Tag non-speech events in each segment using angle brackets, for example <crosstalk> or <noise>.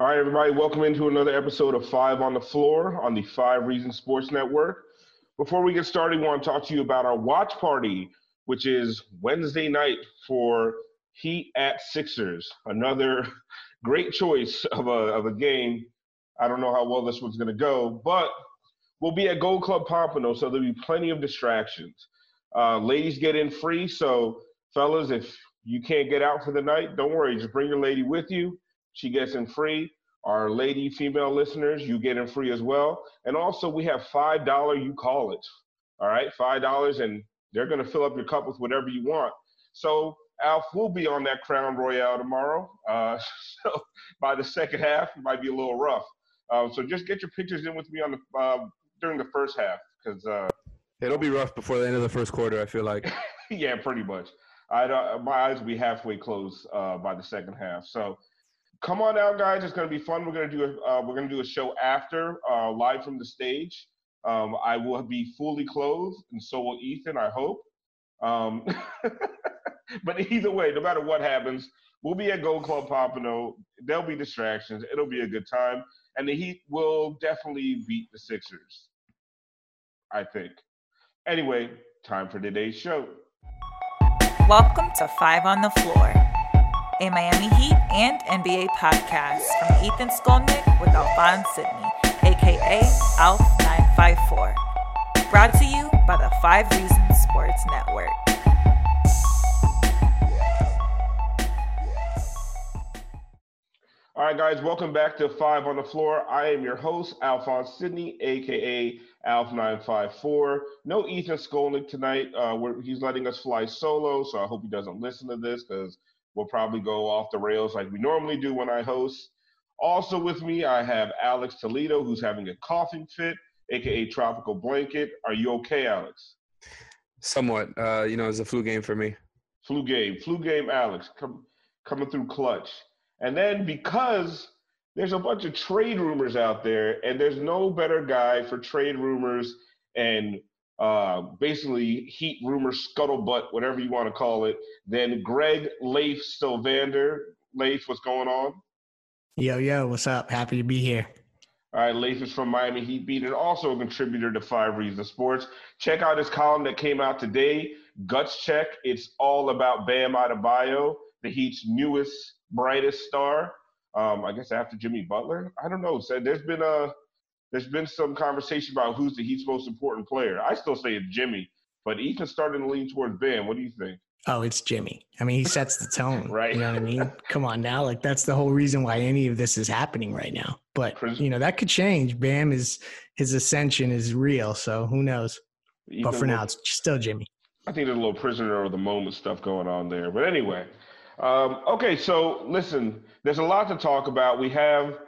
All right, everybody, welcome into another episode of Five on the Floor on the Five Reasons Sports Network. Before we get started, I want to talk to you about our watch party, which is Wednesday night for Heat at Sixers. Another <laughs> great choice of a, of a game. I don't know how well this one's going to go, but we'll be at Gold Club Pompano, so there'll be plenty of distractions. Uh, ladies get in free, so fellas, if you can't get out for the night, don't worry. Just bring your lady with you she gets in free. Our lady female listeners, you get in free as well. And also, we have $5 you call it. All right, $5, and they're going to fill up your cup with whatever you want. So, Alf will be on that Crown Royal tomorrow. Uh, <laughs> so, by the second half, it might be a little rough. Uh, so, just get your pictures in with me on the uh, during the first half because uh, it'll be rough before the end of the first quarter. I feel like. <laughs> yeah, pretty much. I my eyes will be halfway closed uh, by the second half. So come on out, guys. It's going to be fun. We're going to do a, uh, we're going to do a show after uh, live from the stage. Um, I will be fully clothed, and so will Ethan. I hope. Um, <laughs> but either way, no matter what happens, we'll be at Gold Club Pompano. There'll be distractions. It'll be a good time, and the Heat will definitely beat the Sixers. I think. Anyway, time for today's show. Welcome to Five on the Floor a Miami Heat and NBA podcast from Ethan Skolnick with Alphonse Sydney, aka ALF954. Brought to you by the Five Reasons Sports Network. All right, guys, welcome back to Five on the Floor. I am your host, Alphonse Sydney, aka Alf954. No Ethan Skolnick tonight. Uh, he's letting us fly solo, so I hope he doesn't listen to this because We'll probably go off the rails like we normally do when I host. Also with me, I have Alex Toledo, who's having a coughing fit, aka Tropical Blanket. Are you okay, Alex? Somewhat. Uh, you know, it's a flu game for me. Flu game, flu game, Alex, come, coming through clutch. And then because there's a bunch of trade rumors out there, and there's no better guy for trade rumors and uh, basically heat rumor scuttlebutt, whatever you want to call it. Then Greg Leif Sylvander. Leif, what's going on? Yo, yo, what's up? Happy to be here. All right, Leif is from Miami Heat Beat and also a contributor to Five Reasons Sports. Check out his column that came out today, Guts Check. It's all about Bam Adebayo, the Heat's newest, brightest star. Um, I guess after Jimmy Butler. I don't know. So there's been a there's been some conversation about who's the Heat's most important player. I still say it's Jimmy, but Ethan's starting to lean towards Bam. What do you think? Oh, it's Jimmy. I mean, he sets the tone. <laughs> right. You know what I mean? Come on now. Like, that's the whole reason why any of this is happening right now. But, you know, that could change. Bam is, his ascension is real. So who knows? Ethan but for now, it's still Jimmy. I think there's a little prisoner of the moment stuff going on there. But anyway, um, okay. So listen, there's a lot to talk about. We have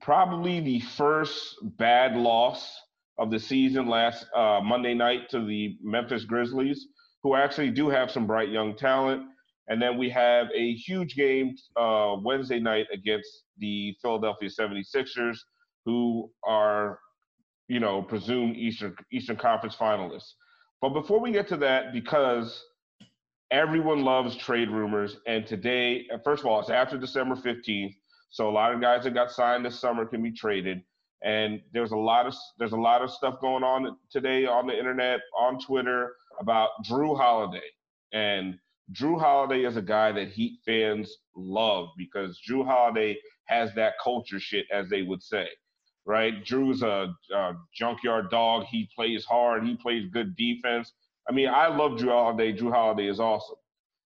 probably the first bad loss of the season last uh, Monday night to the Memphis Grizzlies, who actually do have some bright young talent. And then we have a huge game uh, Wednesday night against the Philadelphia 76ers, who are, you know, presumed Eastern Eastern Conference finalists. But before we get to that, because everyone loves trade rumors, and today, first of all, it's after December 15th. So a lot of guys that got signed this summer can be traded. And there's a lot of there's a lot of stuff going on today on the internet, on Twitter about Jrue Holiday. And Jrue Holiday is a guy that Heat fans love because Jrue Holiday has that culture shit, as they would say, right? Jrue's a, a junkyard dog. He plays hard. He plays good defense. I mean, I love Jrue Holiday. Jrue Holiday is awesome,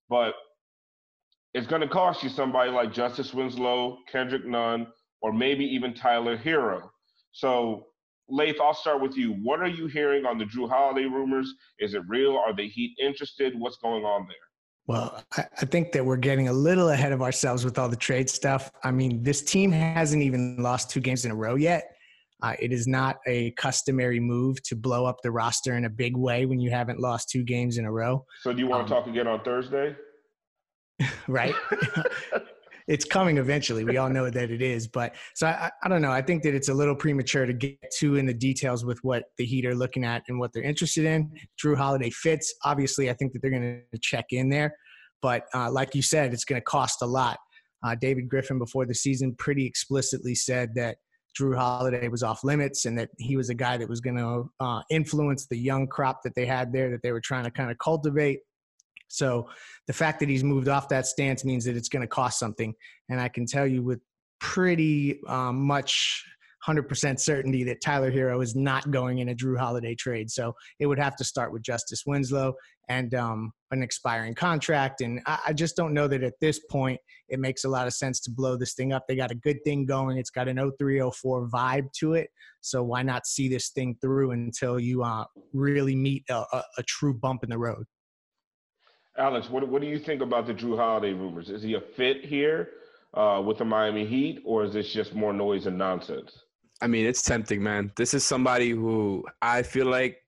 but it's going to cost you somebody like Justice Winslow, Kendrick Nunn, or maybe even Tyler Herro. So, Leif, I'll start with you. What are you hearing on the Jrue Holiday rumors? Is it real? Are the Heat interested? What's going on there? Well, I think that we're getting a little ahead of ourselves with all the trade stuff. I mean, this team hasn't even lost two games in a row yet. Uh, it is not a customary move to blow up the roster in a big way when you haven't lost two games in a row. So, do you want to um, talk again on Thursday? <laughs> right. it's coming eventually. We all know that it is. But so I, I don't know. I think that it's a little premature to get too in the details with what the Heat are looking at and what they're interested in. Jrue Holiday fits. Obviously, I think that they're going to check in there. But uh, like you said, it's going to cost a lot. Uh, David Griffin, before the season, pretty explicitly said that Jrue Holiday was off limits and that he was a guy that was going to uh, influence the young crop that they had there that they were trying to kind of cultivate. So the fact that he's moved off that stance means that it's going to cost something. And I can tell you with pretty um, much 100% certainty that Tyler Herro is not going in a Jrue Holiday trade. So it would have to start with Justice Winslow and um, an expiring contract. And I, I, just don't know that at this point it makes a lot of sense to blow this thing up. They got a good thing going. It's got an 0304 vibe to it. So why not see this thing through until you uh, really meet a, a, a true bump in the road? Alex, what, what do you think about the Jrue Holiday rumors? Is he a fit here uh, with the Miami Heat, or is this just more noise and nonsense? I mean, it's tempting, man. This is somebody who I feel like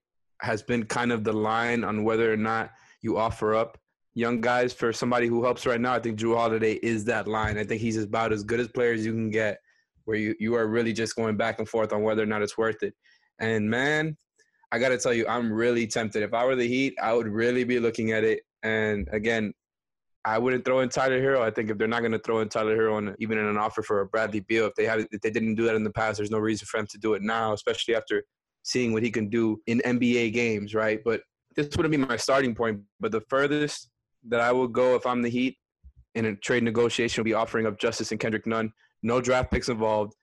has been kind of the line on whether or not you offer up young guys for somebody who helps right now. I think Jrue Holiday is that line. I think he's about as good as players you can get where you, you are really just going back and forth on whether or not it's worth it. And man, I got to tell you, I'm really tempted. If I were the Heat, I would really be looking at it and again, I wouldn't throw in Tyler Herro. I think if they're not going to throw in Tyler Herro, on, even in an offer for a Bradley Beal, if they have, if they didn't do that in the past, there's no reason for them to do it now, especially after seeing what he can do in NBA games, right? But this wouldn't be my starting point. But the furthest that I will go if I'm the Heat in a trade negotiation will be offering up Justice and Kendrick Nunn. No draft picks involved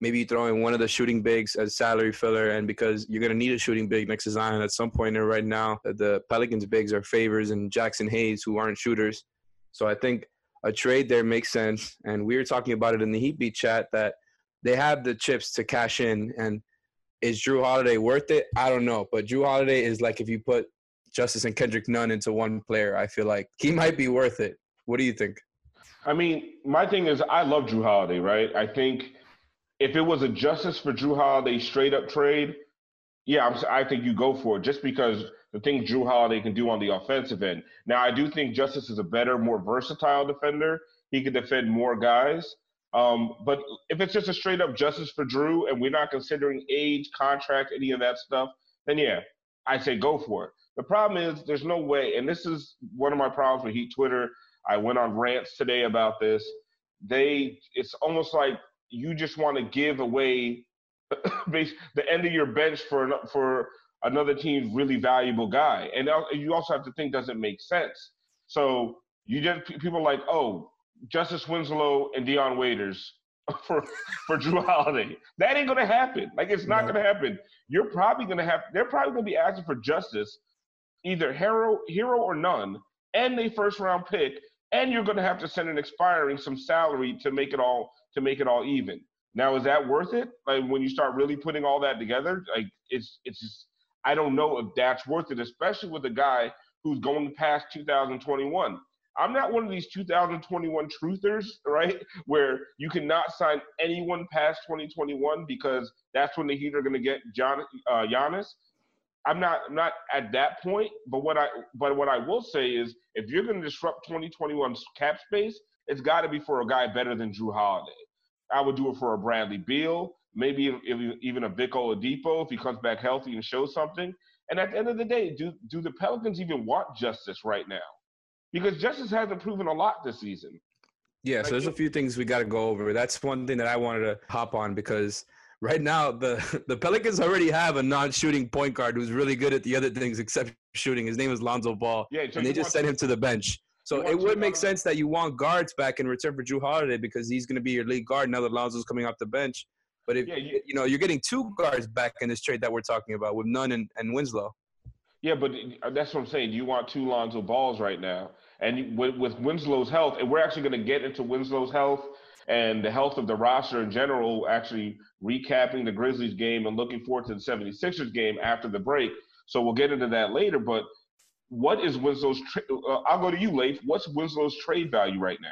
maybe you throw in one of the shooting bigs as salary filler, and because you're going to need a shooting big next to Zion at some point. And right now, the Pelicans bigs are Favors and Jaxson Hayes, who aren't shooters. So I think a trade there makes sense. And we were talking about it in the Heat Beat chat that they have the chips to cash in. And is Jrue Holiday worth it? I don't know. But Jrue Holiday is like if you put Justice and Kendrick Nunn into one player, I feel like he might be worth it. What do you think? I mean, my thing is, I love Jrue Holiday, right? I think if it was a justice for Jrue Holiday straight up trade, yeah, I'm, i think you go for it just because the things Jrue Holiday can do on the offensive end. Now, I do think Justice is a better, more versatile defender. He can defend more guys. Um, but if it's just a straight up justice for Jrue and we're not considering age, contract, any of that stuff, then yeah, I say go for it. The problem is there's no way, and this is one of my problems with Heat Twitter. I went on rants today about this. They, it's almost like you just want to give away <coughs> the end of your bench for for another team's really valuable guy, and you also have to think does it make sense? So you just people like oh Justice Winslow and Dion Waiters <laughs> for for Jrue Holiday. That ain't gonna happen. Like it's not no. gonna happen. You're probably gonna have. They're probably gonna be asking for justice, either Herro Herro or Nunn, and a first round pick, and you're gonna have to send an expiring some salary to make it all to make it all even. Now, is that worth it? Like when you start really putting all that together, like it's it's just I don't know if that's worth it, especially with a guy who's going past 2021. I'm not one of these 2021 truthers, <laughs> right? Where you cannot sign anyone past 2021 because that's when the Heat are going to get John, uh, Giannis. I'm not I'm not at that point, but what I but what I will say is if you're going to disrupt 2021's cap space, it's got to be for a guy better than Jrue Holiday. I would do it for a Bradley Beal, maybe even a Vic Oladipo if he comes back healthy and shows something. And at the end of the day, do do the Pelicans even want Justice right now? Because Justice hasn't proven a lot this season. Yeah, so there's a few things we got to go over. That's one thing that I wanted to hop on because right now the <laughs> the Pelicans already have a non-shooting point guard who's really good at the other things except shooting. His name is Lonzo Ball, yeah, so and they just sent him to the bench. So it would make sense that you want guards back in return for Jrue Holiday because he's going to be your lead guard now that Lonzo's coming off the bench. But if yeah, you, you, know you're getting two guards back in this trade that we're talking about with Nunn and, and Winslow. Yeah, but uh, that's what I'm saying. Do you want two Lonzo balls right now, and with, with Winslow's health, and we're actually going to get into Winslow's health and the health of the roster in general. Actually, recapping the Grizzlies game and looking forward to the 76ers game after the break. So we'll get into that later. But what is Winslow's? Tra- uh, I'll go to you, Leif. What's Winslow's trade value right now?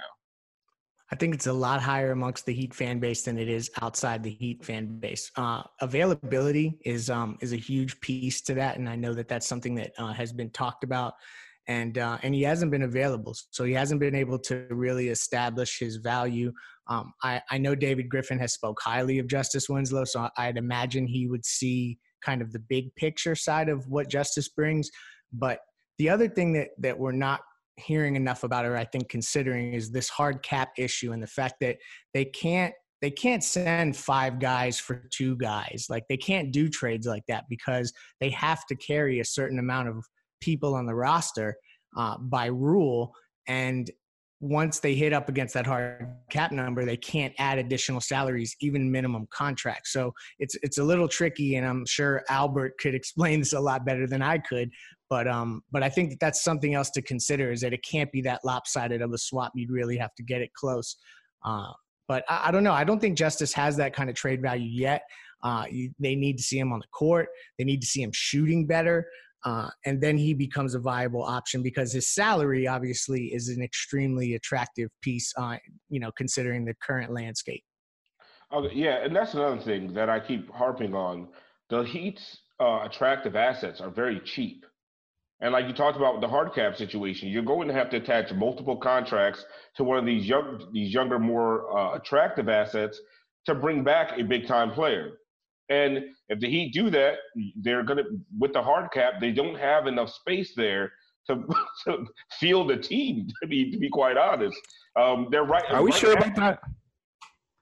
I think it's a lot higher amongst the Heat fan base than it is outside the Heat fan base. Uh, availability is um, is a huge piece to that, and I know that that's something that uh, has been talked about, and uh, and he hasn't been available, so he hasn't been able to really establish his value. Um, I I know David Griffin has spoke highly of Justice Winslow, so I'd imagine he would see kind of the big picture side of what Justice brings, but the other thing that that we're not hearing enough about or I think considering is this hard cap issue and the fact that they can't they can't send five guys for two guys. Like they can't do trades like that because they have to carry a certain amount of people on the roster uh, by rule. And once they hit up against that hard cap number, they can't add additional salaries, even minimum contracts. So it's it's a little tricky, and I'm sure Albert could <laughs> explain this a lot better than I could. But um, but I think that that's something else to consider is that it can't be that lopsided of a swap. You'd really have to get it close. Uh, but I, I, don't know. I don't think Justice has that kind of trade value yet. Uh, you, they need to see him on the court. They need to see him shooting better. Uh, and then he becomes a viable option because his salary obviously is an extremely attractive piece, uh, you know, considering the current landscape. Okay, yeah, and that's another thing that I keep harping on. The Heat's uh, attractive assets are very cheap. And like you talked about with the hard cap situation, you're going to have to attach multiple contracts to one of these young, these younger, more uh, attractive assets to bring back a big time player. And if the Heat do that, they're going to, with the hard cap, they don't have enough space there to, <laughs> to field a team. <laughs> To be to be quite honest, um, they're right. Are we right sure about that?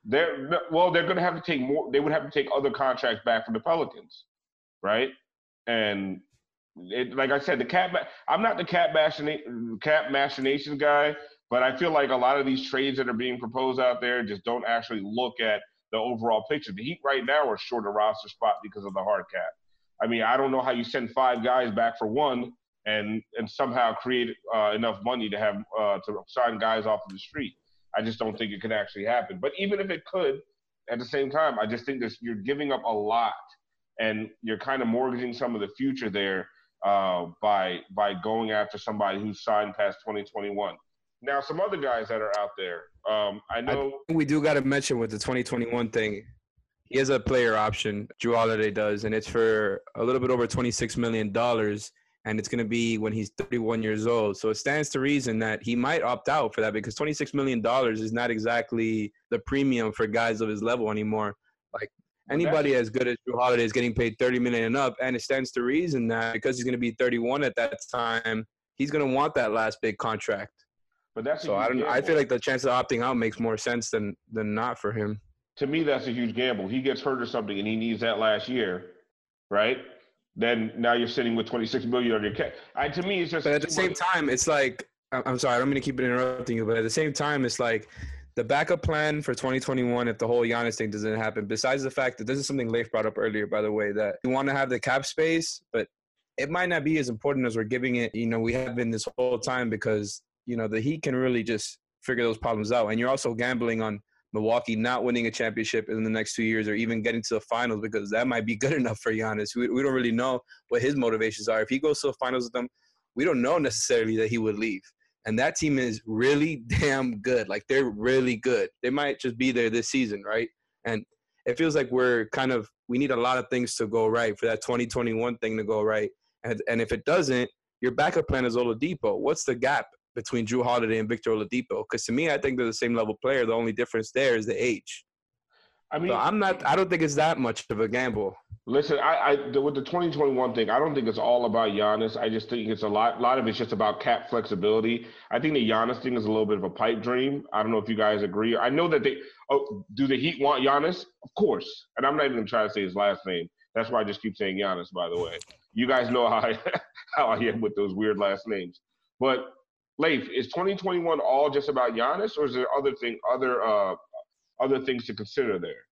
They're well. They're going to have to take more. They would have to take other contracts back from the Pelicans, right? And it, like I said, the cap. I'm not the cap machination cap machination guy, but I feel like a lot of these trades that are being proposed out there just don't actually look at the overall picture. The Heat right now are short a roster spot because of the hard cap. I mean, I don't know how you send five guys back for one and and somehow create uh, enough money to have uh, to sign guys off of the street. I just don't think it could actually happen. But even if it could, at the same time, I just think that you're giving up a lot, and you're kind of mortgaging some of the future there uh, by by going after somebody who's signed past 2021. Now, some other guys that are out there. Um, I know I we do got to mention with the 2021 thing. He has a player option. Jrue Holiday does, and it's for a little bit over 26 million dollars, and it's going to be when he's 31 years old. So it stands to reason that he might opt out for that because 26 million dollars is not exactly the premium for guys of his level anymore. Like anybody as good as Jrue Holiday is getting paid 30 million and up, and it stands to reason that because he's going to be 31 at that time, he's going to want that last big contract. But that's so I don't. Gamble. I feel like the chance of opting out makes more sense than than not for him. To me, that's a huge gamble. He gets hurt or something, and he needs that last year, right? Then now you're sitting with 26 million on your cap. I, to me, it's just. But at the same much. time, it's like I'm sorry. I don't mean to keep interrupting you, but at the same time, it's like the backup plan for 2021 if the whole Giannis thing doesn't happen. Besides the fact that this is something Leif brought up earlier, by the way, that you want to have the cap space, but it might not be as important as we're giving it. You know, we have been this whole time because you know the Heat can really just figure those problems out, and you're also gambling on Milwaukee not winning a championship in the next two years or even getting to the finals because that might be <laughs> good enough for Giannis. We, we don't really know what his motivations are. If he goes to the finals with them, we don't know necessarily that he would leave. And that team is really <laughs> damn good. Like they're really good. They might just be there this season, right? And it feels like we're kind of we need a lot of things to go right for that 2021 thing to go right. And and if it doesn't, your backup plan is Oladipo. What's the gap between Jrue Holiday and Victor Oladipo? Because to me, I think they're the same level player. The only difference there is the age. I mean, so I'm not. I don't think it's that much of a gamble. Listen, I, I with the 2021 thing, I don't think it's all about Giannis. I just think it's a lot. A lot of it's just about cap flexibility. I think the Giannis thing is a little bit of a pipe dream. I don't know if you guys agree. I know that they. Oh, do the Heat want Giannis? Of course. And I'm not even trying to say his last name. That's why I just keep saying Giannis. By the way, you guys know how I, <laughs> how I am with those weird last names. But Leif, is 2021 all just about Giannis, or is there other thing, other uh, other things to consider there?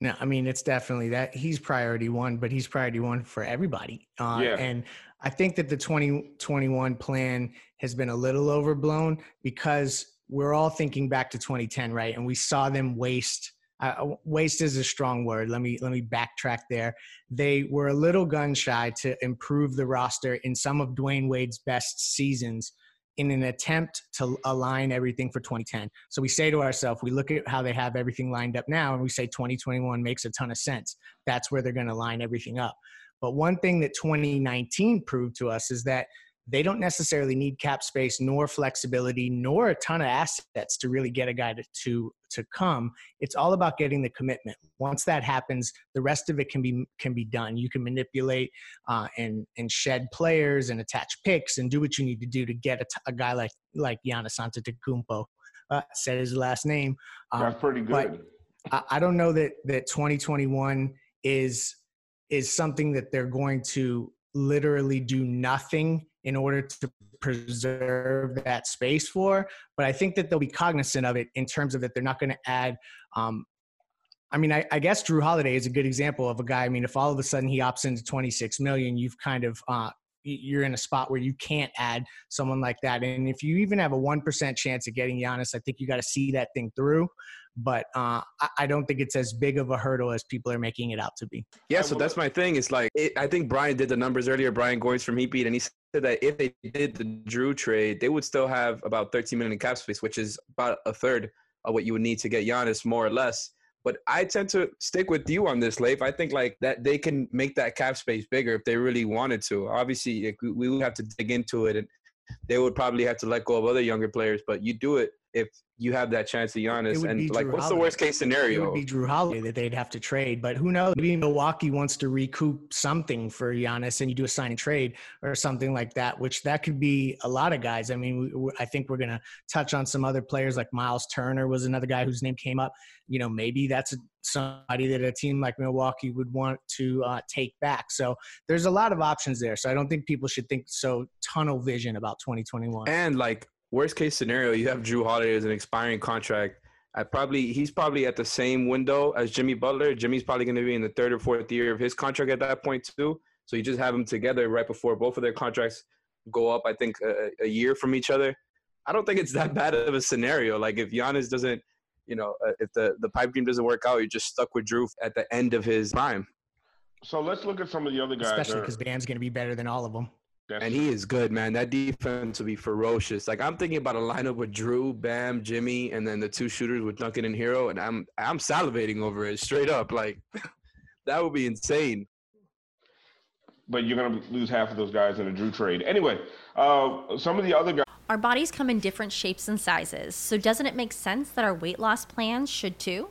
No, I mean it's definitely that he's priority one, but he's priority one for everybody. Uh, yeah. And I think that the 2021 plan has been a little overblown because we're all thinking back to 2010, right? And we saw them waste uh, waste is a strong word. Let me let me backtrack there. They were a little gun shy to improve the roster in some of Dwyane Wade's best seasons in an attempt to align everything for 2010. So we say to ourselves, we look at how they have everything lined up now, and we say 2021 makes a ton of sense. That's where they're going to line everything up. But one thing that 2019 proved to us is that they don't necessarily need cap space nor flexibility nor a ton of assets to really get a guy to, to to come. It's all about getting the commitment. Once that happens the rest of it can be can be done. You can manipulate uh, and and shed players and attach picks and do what you need to do to get a, t- a guy like like Giannis Antetokounmpo uh, said his last name um, that's pretty good. I, I don't know that that 2021 is is something that they're going to literally do nothing in order to preserve that space for. But I think that they'll be cognizant of it in terms of that they're not going to add. Um, I mean, I, I, guess Jrue Holiday is a good example of a guy. I mean, if all of a sudden he opts into 26 million, you've kind of uh, you're in a spot where you can't add someone like that. And if you even have a one percent chance of getting Giannis, I think you got to see that thing through but uh, I don't think it's as big of a hurdle as people are making it out to be. Yeah, so that's my thing. It's like it, I think Brian did the numbers earlier. Brian Goins from Heatbeat, and he said that if they did the Jrue trade, they would still have about 13 million in cap space, which is about a third of what you would need to get Giannis, more or less. But I tend to stick with you on this, Leif. I think like that they can make that cap space bigger if they really wanted to. Obviously, we would have to dig into it, and they would probably have to let go of other younger players. But you do it if you have that chance to Giannis. And like, what's Holiday. the worst case scenario? It would be Jrue Holiday that they'd have to trade, but who knows? Maybe Milwaukee wants to recoup something for Giannis, and you do a sign and trade or something like that. Which that could be a lot of guys. I mean, we, I think we're gonna touch on some other players like Miles Turner was another guy whose name came up. You know, maybe that's somebody that a team like Milwaukee would want to uh, take back. So there's a lot of options there. So I don't think people should think so tunnel vision about 2021. And like worst case scenario, you have Jrue Holiday as an expiring contract. I probably he's probably at the same window as Jimmy Butler. Jimmy's probably going to be in the third or fourth year of his contract at that point too. So you just have them together right before both of their contracts go up. I think a, a year from each other. I don't think it's that bad of a scenario. Like if Giannis doesn't, you know, uh, if the the pipe dream doesn't work out, you're just stuck with Jrue at the end of his prime. So let's look at some of the other guys. Especially because Bam's going to be better than all of them. That's and he is good, man. That defense will be ferocious. Like I'm thinking about a lineup with Jrue, Bam, Jimmy, and then the two shooters with Duncan and Herro, and I'm I'm salivating over it straight up. Like <laughs> that would be insane. But you're gonna lose half of those guys in a Jrue trade. Anyway, uh, some of the other guys. Our bodies come in different shapes and sizes, so doesn't it make sense that our weight loss plans should too?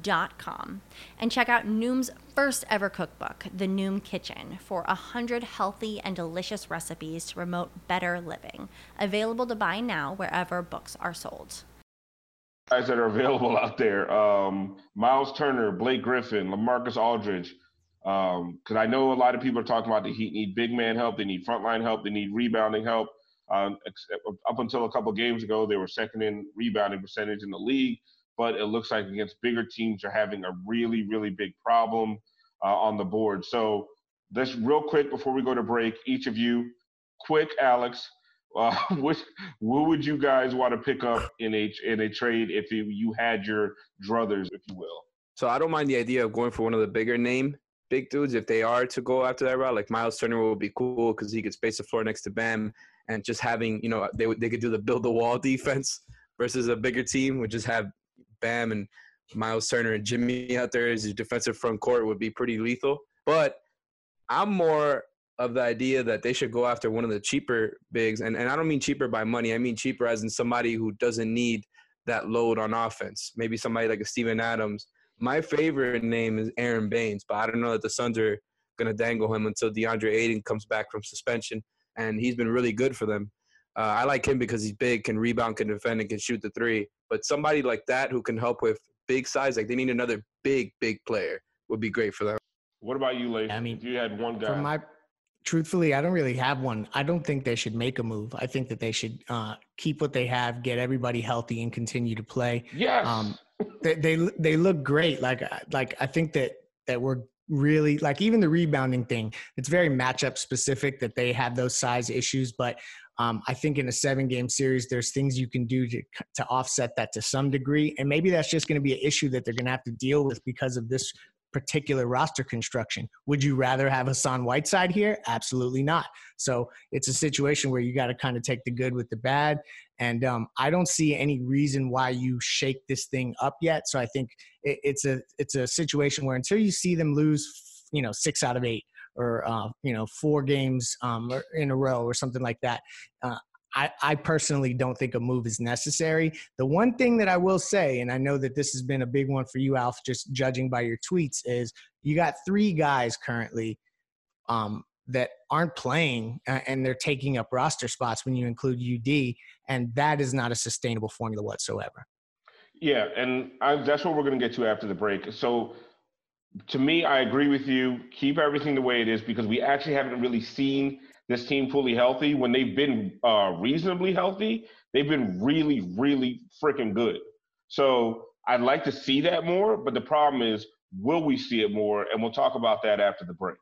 Dot com and check out Noom's first ever cookbook, The Noom Kitchen, for a hundred healthy and delicious recipes to promote better living. Available to buy now wherever books are sold guys that are available out there. Um, Miles Turner, Blake Griffin, LaMarcus Aldridge. Because um, I know a lot of people are talking about the Heat need big man help, they need frontline help, they need rebounding help. Um, up until a couple games ago, they were second in rebounding percentage in the league, but it looks like against bigger teams, they're having a really, really big problem uh, on the board. So, just real quick before we go to break, each of you, quick, Alex, uh, <laughs> what would you guys want to pick up in a in a trade if you had your druthers, if you will? So I don't mind the idea of going for one of the bigger name big dudes if they are to go after that route. Like Miles Turner would be cool because he could space the floor next to Bam, and just having you know they they could do the build the wall <laughs> defense versus a bigger team would just have Bam and Miles Turner and Jimmy out there as your defensive front court would be pretty lethal. But I'm more of the idea that they should go after one of the cheaper bigs. And, and I don't mean cheaper by money. I mean cheaper as in somebody who doesn't need that load on offense. Maybe somebody like a Steven Adams My favorite name is Aron Baynes, but I don't know that the Suns are going to dangle him until DeAndre Ayton comes back from suspension, and he's been really good for them. Uh, I like him because he's big, can rebound, can defend, and can shoot the three. But somebody like that who can help with big size, like they need another big, big player, would be great for them. What about you, Leif? I mean, if you had one guy. For my, truthfully, I don't really have one. I don't think they should make a move. I think that they should uh, keep what they have, get everybody healthy, and continue to play. yes. Um, <laughs> they, they they look great. Like like I think that that we're really like even the rebounding thing. It's very matchup specific that they have those size issues, but um, I think in a seven game series, there's things you can do to to offset that to some degree, and maybe that's just going to be an issue that they're going to have to deal with because of this particular roster construction. Would you rather have Hassan Whiteside here? Absolutely not. So it's a situation where you got to kind of take the good with the bad. And um, I don't see any reason why you shake this thing up yet. So I think it, it's a it's a situation where until you see them lose, you know, six out of eight or uh, you know four games um, in a row or something like that. Uh, I, I, personally don't think a move is necessary. The one thing that I will say, and I know that this has been a big one for you, Alf, just judging by your tweets, is you got three guys currently um, that aren't playing and they're taking up roster spots when you include UD, and that is not a sustainable formula whatsoever. Yeah, and I, that's what we're going to get to after the break. So, to me, I agree with you. Keep everything the way it is because we actually haven't really seen this team fully healthy. When they've been uh, reasonably healthy, they've been really, really freaking good. So, I'd like to see that more, but the problem is, will we see it more? And we'll talk about that after the break.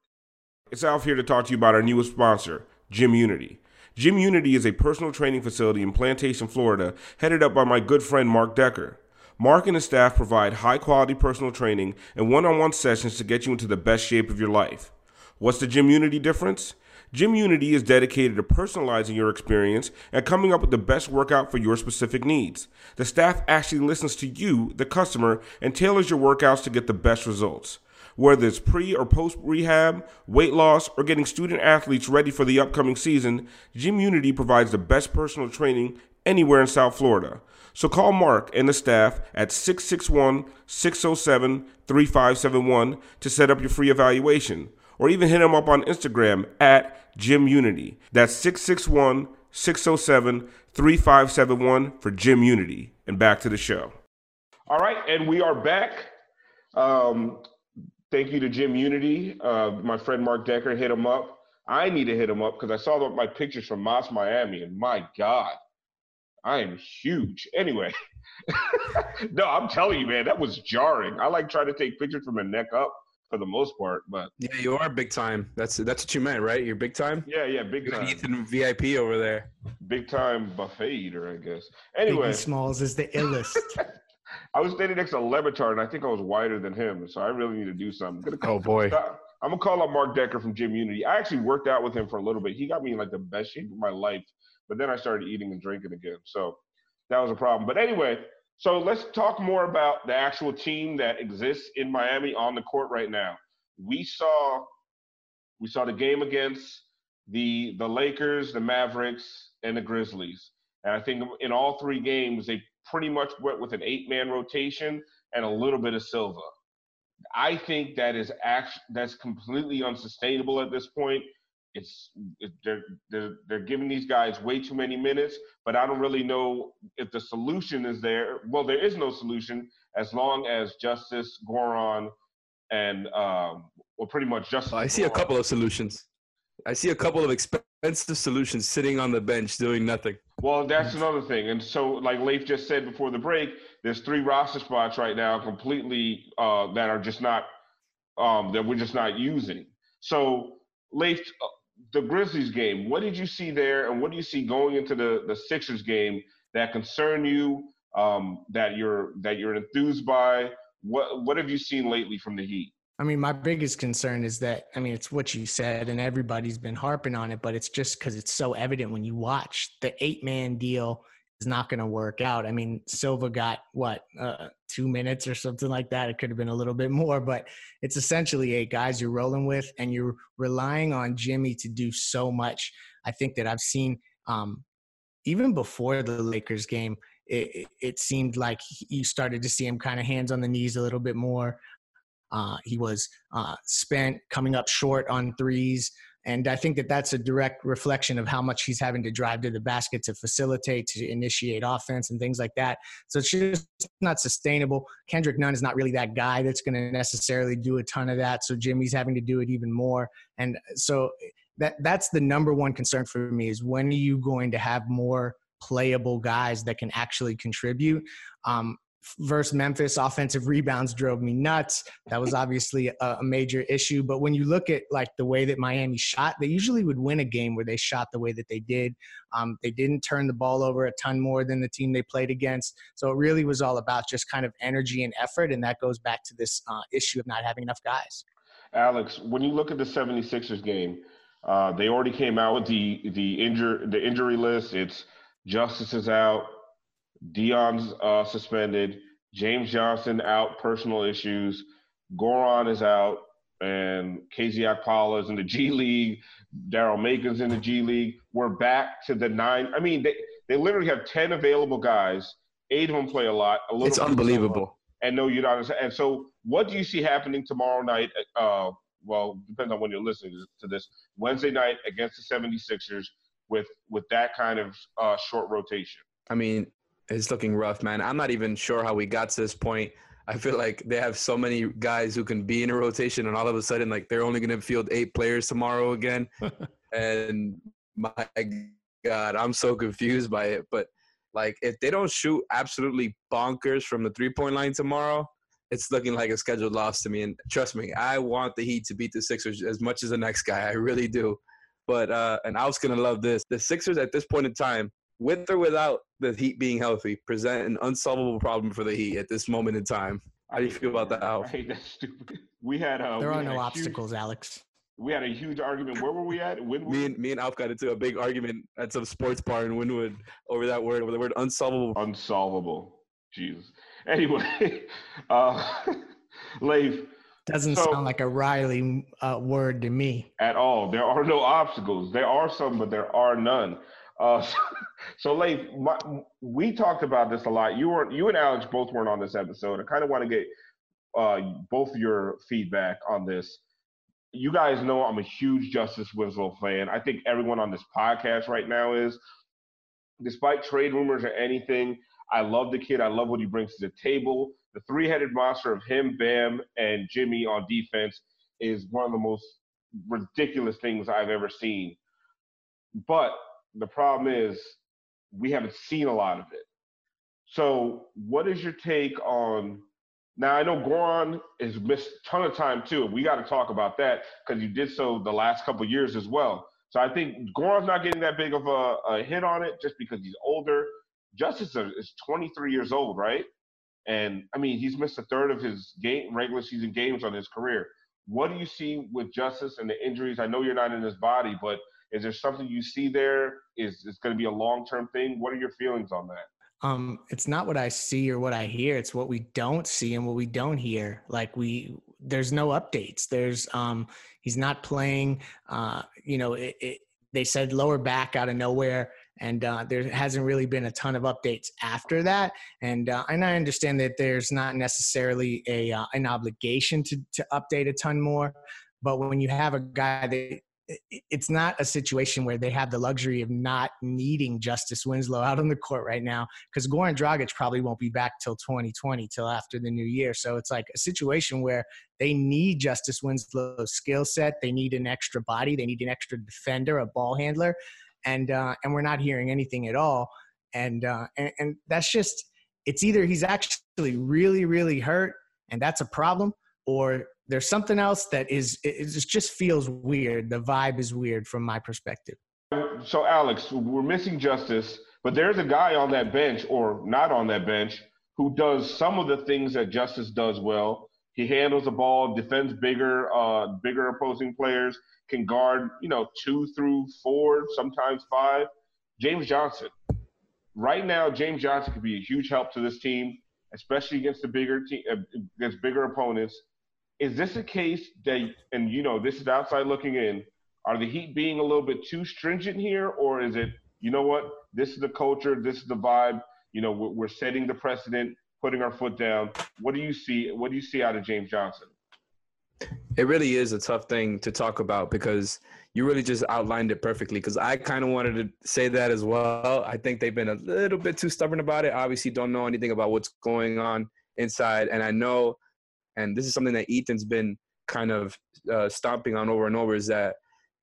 It's Alf here to talk to you about our newest sponsor, Gym Unity. Gym Unity is a personal training facility in Plantation, Florida, headed up by my good friend Mark Decker. Mark and his staff provide high quality personal training and one on one sessions to get you into the best shape of your life. What's the Gym Unity difference? Gym Unity is dedicated to personalizing your experience and coming up with the best workout for your specific needs. The staff actually listens to you, the customer, and tailors your workouts to get the best results. Whether it's pre or post rehab, weight loss, or getting student athletes ready for the upcoming season, Gym Unity provides the best personal training anywhere in South Florida. So call Mark and the staff at 661 607 3571 to set up your free evaluation, or even hit them up on Instagram at Gym Unity. That's 661 607 3571 for Gym Unity. And back to the show. All right, and we are back. Um, thank you to Gym Unity. Uh, my friend Mark Decker hit him up. I need to hit him up because I saw my pictures from Moss Miami, and my God, I am huge. Anyway, <laughs> no, I'm telling you, man, that was jarring. I like trying to take pictures from the neck up for the most part, but yeah, you are big time. That's that's what you meant, right? You're big time. Yeah, yeah, big You're time. Ethan VIP over there. Big time buffet eater, I guess. Anyway, Biggie Smalls is the <laughs> illest. I was standing next to Le Batard, and I think I was wider than him, so I really need to do something. I'm gonna Oh boy. Stop. <laughs> I'm gonna call up Mark Decker from Gym Unity. I actually worked out with him for a little bit. He got me in like the best shape of my life, but then I started eating and drinking again, so that was a problem. But anyway, so let's talk more about the actual team that exists in Miami on the court right now. We saw we saw the game against the the Lakers, the Mavericks, and the Grizzlies. And I think in all three games, they pretty much went with an eight man rotation and a little bit of Silva. I think that is actually that's completely unsustainable at this point. It's it, they're, they're they're giving these guys way too many minutes, but I don't really know if the solution is there. Well, there is no solution as long as Justice Goran and um, well, pretty much Justice. I see a couple of solutions. I see a couple of expensive solutions sitting on the bench doing nothing. Well, that's another thing. And so, like Leif just said before the break, there's three roster spots right now completely uh, that are just not um, that we're just not using. So, Leif, uh, the Grizzlies game, what did you see there, and what do you see going into the the Sixers game that concern you? Um, that you're that you're enthused by? What what have you seen lately from the Heat? I mean, my biggest concern is that I mean, it's what you said, and everybody's been harping on it, but it's just because it's so evident when you watch the eight man deal is not going to work out. I mean, Silva got what uh, two minutes or something like that. It could have been a little bit more, but it's essentially eight guys you're rolling with, and you're relying on Jimmy to do so much. I think that I've seen um, even before the Lakers game. it, it seemed like you started to see him kind of hands on the knees a little bit more. Uh, he was uh, spent coming up short on threes. And I think that that's a direct reflection of how much he's having to drive to the basket to facilitate, to initiate offense and things like that. So it's just not sustainable. Kendrick Nunn is not really that guy that's going to necessarily do a ton of that. So Jimmy's having to do it even more. And so that that's the number one concern for me is when are you going to have more playable guys that can actually contribute? Um, versus Memphis, offensive rebounds drove me nuts. That was obviously a, a, major issue. But when you look at like the way that Miami shot, they usually would win a game where they shot the way that they did. Um, they didn't turn the ball over a ton more than the team they played against. So it really was all about just kind of energy and effort. And that goes back to this uh, issue of not having enough guys. Alex, when you look at the 76ers game, uh, they already came out with the the injury the injury list. It's Justice is out, Dion's uh, suspended. James Johnson out, personal issues. Goran is out, and KZ Okpala is in the G League. Daryl Macon's in the G League. We're back to the nine. I mean, they, they literally have 10 available guys. Eight of them play a lot. A it's unbelievable. And no, you don't. And so, what do you see happening tomorrow night? Uh, well, depends on when you're listening to this. Wednesday night against the 76ers with with that kind of uh, short rotation. I mean, it's looking rough, man. I'm not even sure how we got to this point. I feel like they have so many guys who can be in a rotation, and all of a sudden, like they're only going to field eight players tomorrow again. <laughs> and my God, I'm so confused by it. But like, if they don't shoot absolutely bonkers from the three point line tomorrow, it's looking like a scheduled loss to me. And trust me, I want the Heat to beat the Sixers as much as the next guy. I really do. But uh, and I was gonna love this. The Sixers at this point in time with or without the Heat being healthy, present an unsolvable problem for the Heat at this moment in time. How do you feel about that, Al? I hate that stupid. We had uh, there are no obstacles, huge, Alex. We had a huge argument. Where were we at? Wynwood? Me and me and Alf got into a big argument at some sports bar in Wynwood over that word, over the word unsolvable. Unsolvable. Jesus. Anyway, <laughs> uh, <laughs> Leif. Doesn't so, sound like a Riley uh, word to me. At all. There are no obstacles. There are some, but there are none. Uh, <laughs> so, so Leif, my, we talked about this a lot. You were you and Alex both weren't on this episode. I kind of want to get uh, both your feedback on this. You guys know I'm a huge Justice Winslow fan. I think everyone on this podcast right now is. Despite trade rumors or anything, I love the kid. I love what he brings to the table. The three-headed monster of him, Bam, and Jimmy on defense is one of the most ridiculous things I've ever seen. But the problem is we haven't seen a lot of it. So, what is your take on? Now, I know Goran has missed a ton of time too. We got to talk about that because you did so the last couple years as well. So I think Goran's not getting that big of a, a hit on it just because he's older. Justice is 23 years old, right? And I mean, he's missed a third of his game regular season games on his career. What do you see with Justice and the injuries? I know you're not in his body, but is there something you see there? Is it's going to be a long term thing? What are your feelings on that? Um, it's not what I see or what I hear. It's what we don't see and what we don't hear. Like we, there's no updates. There's, um, he's not playing. Uh, you know, it, it, they said lower back out of nowhere, and uh, there hasn't really been a ton of updates after that. And uh, and I understand that there's not necessarily a uh, an obligation to to update a ton more. But when you have a guy that it's not a situation where they have the luxury of not needing Justice Winslow out on the court right now because Goran Dragic probably won't be back till 2020, till after the new year. So it's like a situation where they need Justice Winslow's skill set. They need an extra body. They need an extra defender, a ball handler, and uh, and we're not hearing anything at all. And, uh, and and that's just it's either he's actually really really hurt and that's a problem, or there's something else that is it just feels weird. The vibe is weird from my perspective. So Alex, we're missing Justice, but there's a guy on that bench or not on that bench who does some of the things that Justice does well. He handles the ball, defends bigger, uh, bigger opposing players, can guard, you know, two through four, sometimes five. James Johnson. Right now, James Johnson could be a huge help to this team, especially against the bigger team, uh, against bigger opponents is this a case that, and you know, this is outside looking in, are the Heat being a little bit too stringent here, or is it, you know what, this is the culture, this is the vibe, You know, we're, setting the precedent, putting our foot down. What do you see? What do you see out of James Johnson? It really is a tough thing to talk about because you really just outlined it perfectly. Because I kind of wanted to say that as well. I think they've been a little bit too stubborn about it. Obviously, don't know anything about what's going on inside. And I know, and this is something that Ethan's been kind of uh, stomping on over and over, is that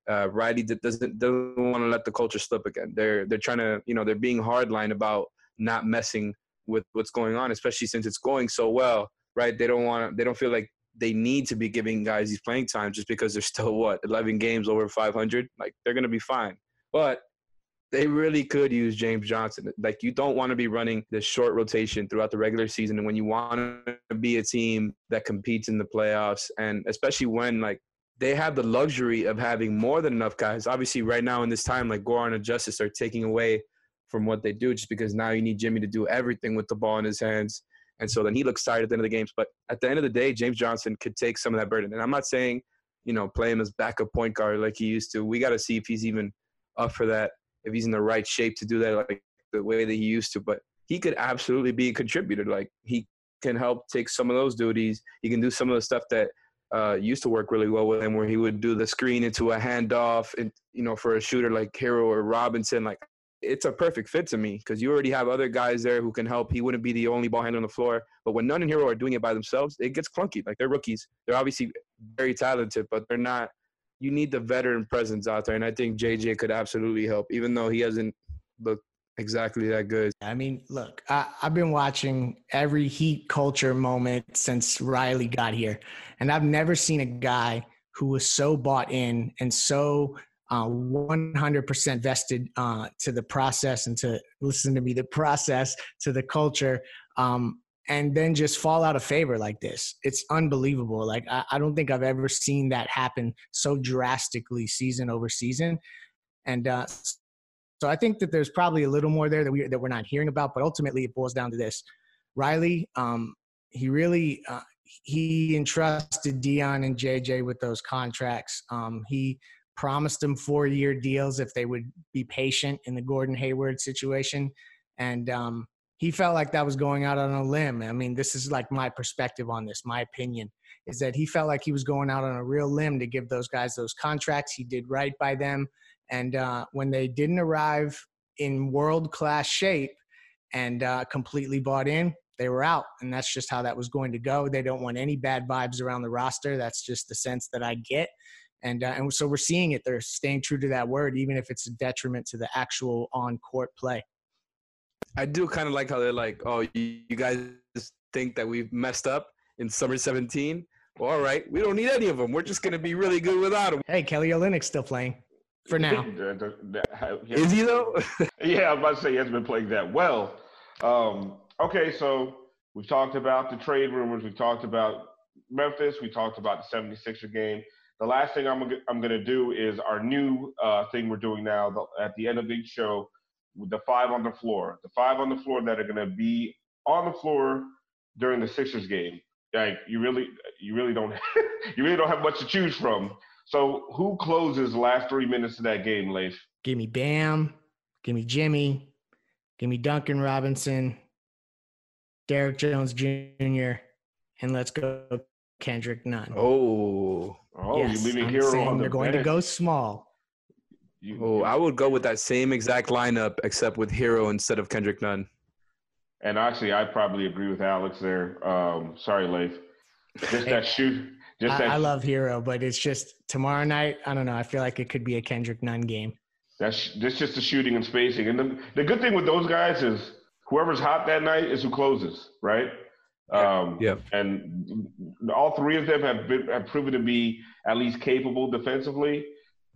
uh, Riley doesn't doesn't want to let the culture slip again. They're they're trying to, you know, they're being hardline about not messing with what's going on, especially since it's going so well. Right? They don't want. They don't feel like they need to be giving guys these playing times just because they're still what 11 games over 500 like they're to be fine but they really could use James Johnson. Like you don't want to be running this short rotation throughout the regular season and when you want to be a team that competes in the playoffs and especially when like they have the luxury of having more than enough guys. Obviously right now in this time like Goran and Justise are taking away from what they do just because now you need Jimmy to do everything with the ball in his hands and so then he looks tired at the end of the games. But at the end of the day, James Johnson could take some of that burden. And I'm not saying, you know, play him as backup point guard like he used to. We got to see if he's even up for that, if he's in the right shape to do that like the way that he used to. But he could absolutely be a contributor. Like he can help take some of those duties. He can do some of the stuff that uh, used to work really well with him, where he would do the screen into a handoff, and you know, for a shooter like Herro or Robinson. Like it's a perfect fit to me because you already have other guys there who can help. He wouldn't be the only ball handler on the floor. But when Nunn and Herro are doing it by themselves, it gets clunky. Like they're rookies. They're obviously very talented, but they're not. You need the veteran presence out there, and I think JJ could absolutely help, even though he hasn't looked exactly that good. I mean, look, I, have been watching every Heat culture moment since Riley got here, and I've never seen a guy who was so bought in and so uh, 100% vested uh, to the process and to listen to me, the process to the culture, um, and then just fall out of favor like this. It's unbelievable. Like I, I, don't think I've ever seen that happen so drastically season over season. And uh, so I think that there's probably a little more there that we that we're not hearing about. But ultimately, it boils down to this: Riley, um, he really uh, he entrusted Dion and JJ with those contracts. Um, he promised them four year deals if they would be patient in the Gordon Hayward situation. And um, he felt like that was going out on a limb. I mean, this is like my perspective on this, my opinion is that he felt like he was going out on a real limb to give those guys those contracts. He did right by them. And uh, when they didn't arrive in world class shape and uh, completely bought in, they were out. And that's just how that was going to go. They don't want any bad vibes around the roster. That's just the sense that I get and uh, and so we're seeing it. They're staying true to that word, even if it's a detriment to the actual on court play. I do kind of like how they're like, oh, you, you guys think that we've messed up in summer 17. Well, all right, we don't need any of them. We're just going to be really good without them. Hey, Kelly Olynyk's still playing for now. <laughs> Is he though? <laughs> yeah, I was about to say he hasn't been playing that well. Um, okay, so we've talked about the trade rumors. We've talked about Memphis. We talked about the 76er game the last thing I'm I'm gonna do is our new uh, thing we're doing now. The, at the end of each show, the five on the floor, the five on the floor that are gonna be on the floor during the Sixers game. Like you really, you really don't, <laughs> you really don't have much to choose from. So who closes the last three minutes of that game, Leif? Give me Bam, give me Jimmy, give me Duncan Robinson, Derrick Jones Jr., and let's go Kendrick Nunn. Oh, oh, yes, you're leaving I'm Herro on the They're going bench. to go small. You, oh, I would go with that same exact lineup, except with Herro instead of Kendrick Nunn. And actually, I probably agree with Alex there. Um, sorry, Leif. Just that shoot. Just I, that. I love Herro, but it's just tomorrow night. I don't know. I feel like it could be a Kendrick Nunn game. That's that's just the shooting and spacing. And the, the good thing with those guys is whoever's hot that night is who closes, right? Um, yeah. And all three of them have been have proven to be at least capable defensively.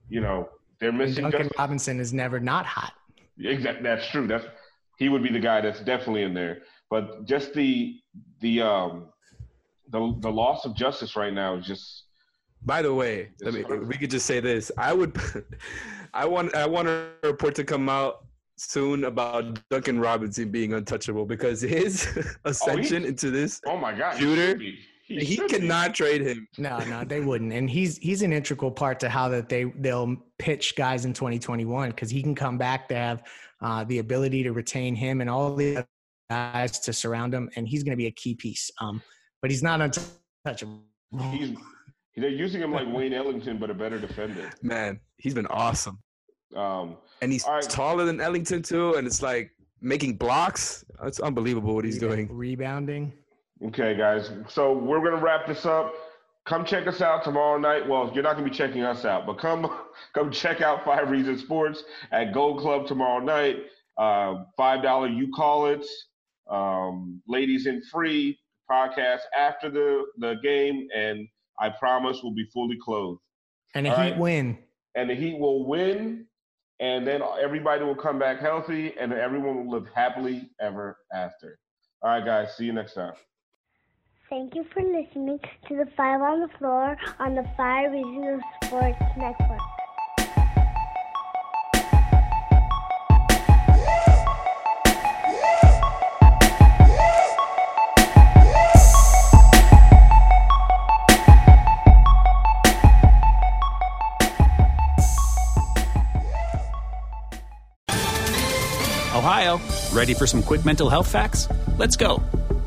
You know, they're missing. And Duncan Robinson is never not hot. Exactly. That's true. That's he would be the guy that's definitely in there. But just the the um the the loss of Justise right now is just. By the way, let me, we could just say this. I would, <laughs> I want I want a report to come out soon about Duncan Robinson being untouchable because his <laughs> ascension oh, into this oh my god shooter. He, he, he cannot be. trade him. No, no, they wouldn't. And he's he's an integral part to how that they they'll pitch guys in 2021 because he can come back. They have uh, the ability to retain him and all the guys to surround him, and he's going to be a key piece. Um, but he's not untouchable. He's they're using him like Wayne Ellington, but a better defender. Man, he's been awesome. Um, and he's right. taller than Ellington too, and it's like making blocks. It's unbelievable what he's doing. Rebounding. Okay, guys. So we're gonna wrap this up. Come check us out tomorrow night. Well, you're not gonna be checking us out, but come <laughs> come check out Five Reasons Sports at Gold Club tomorrow night. Uh, Five dollar you call it. Um, ladies in free podcast after the the game, and I promise we'll be fully clothed. And the All Heat right? win. And the Heat will win, and then everybody will come back healthy, and everyone will live happily ever after. All right, guys. See you next time. Thank you for listening to the Five on the Floor on the Five Reasons Sports Network. Ohio, ready for some quick mental health facts? Let's go.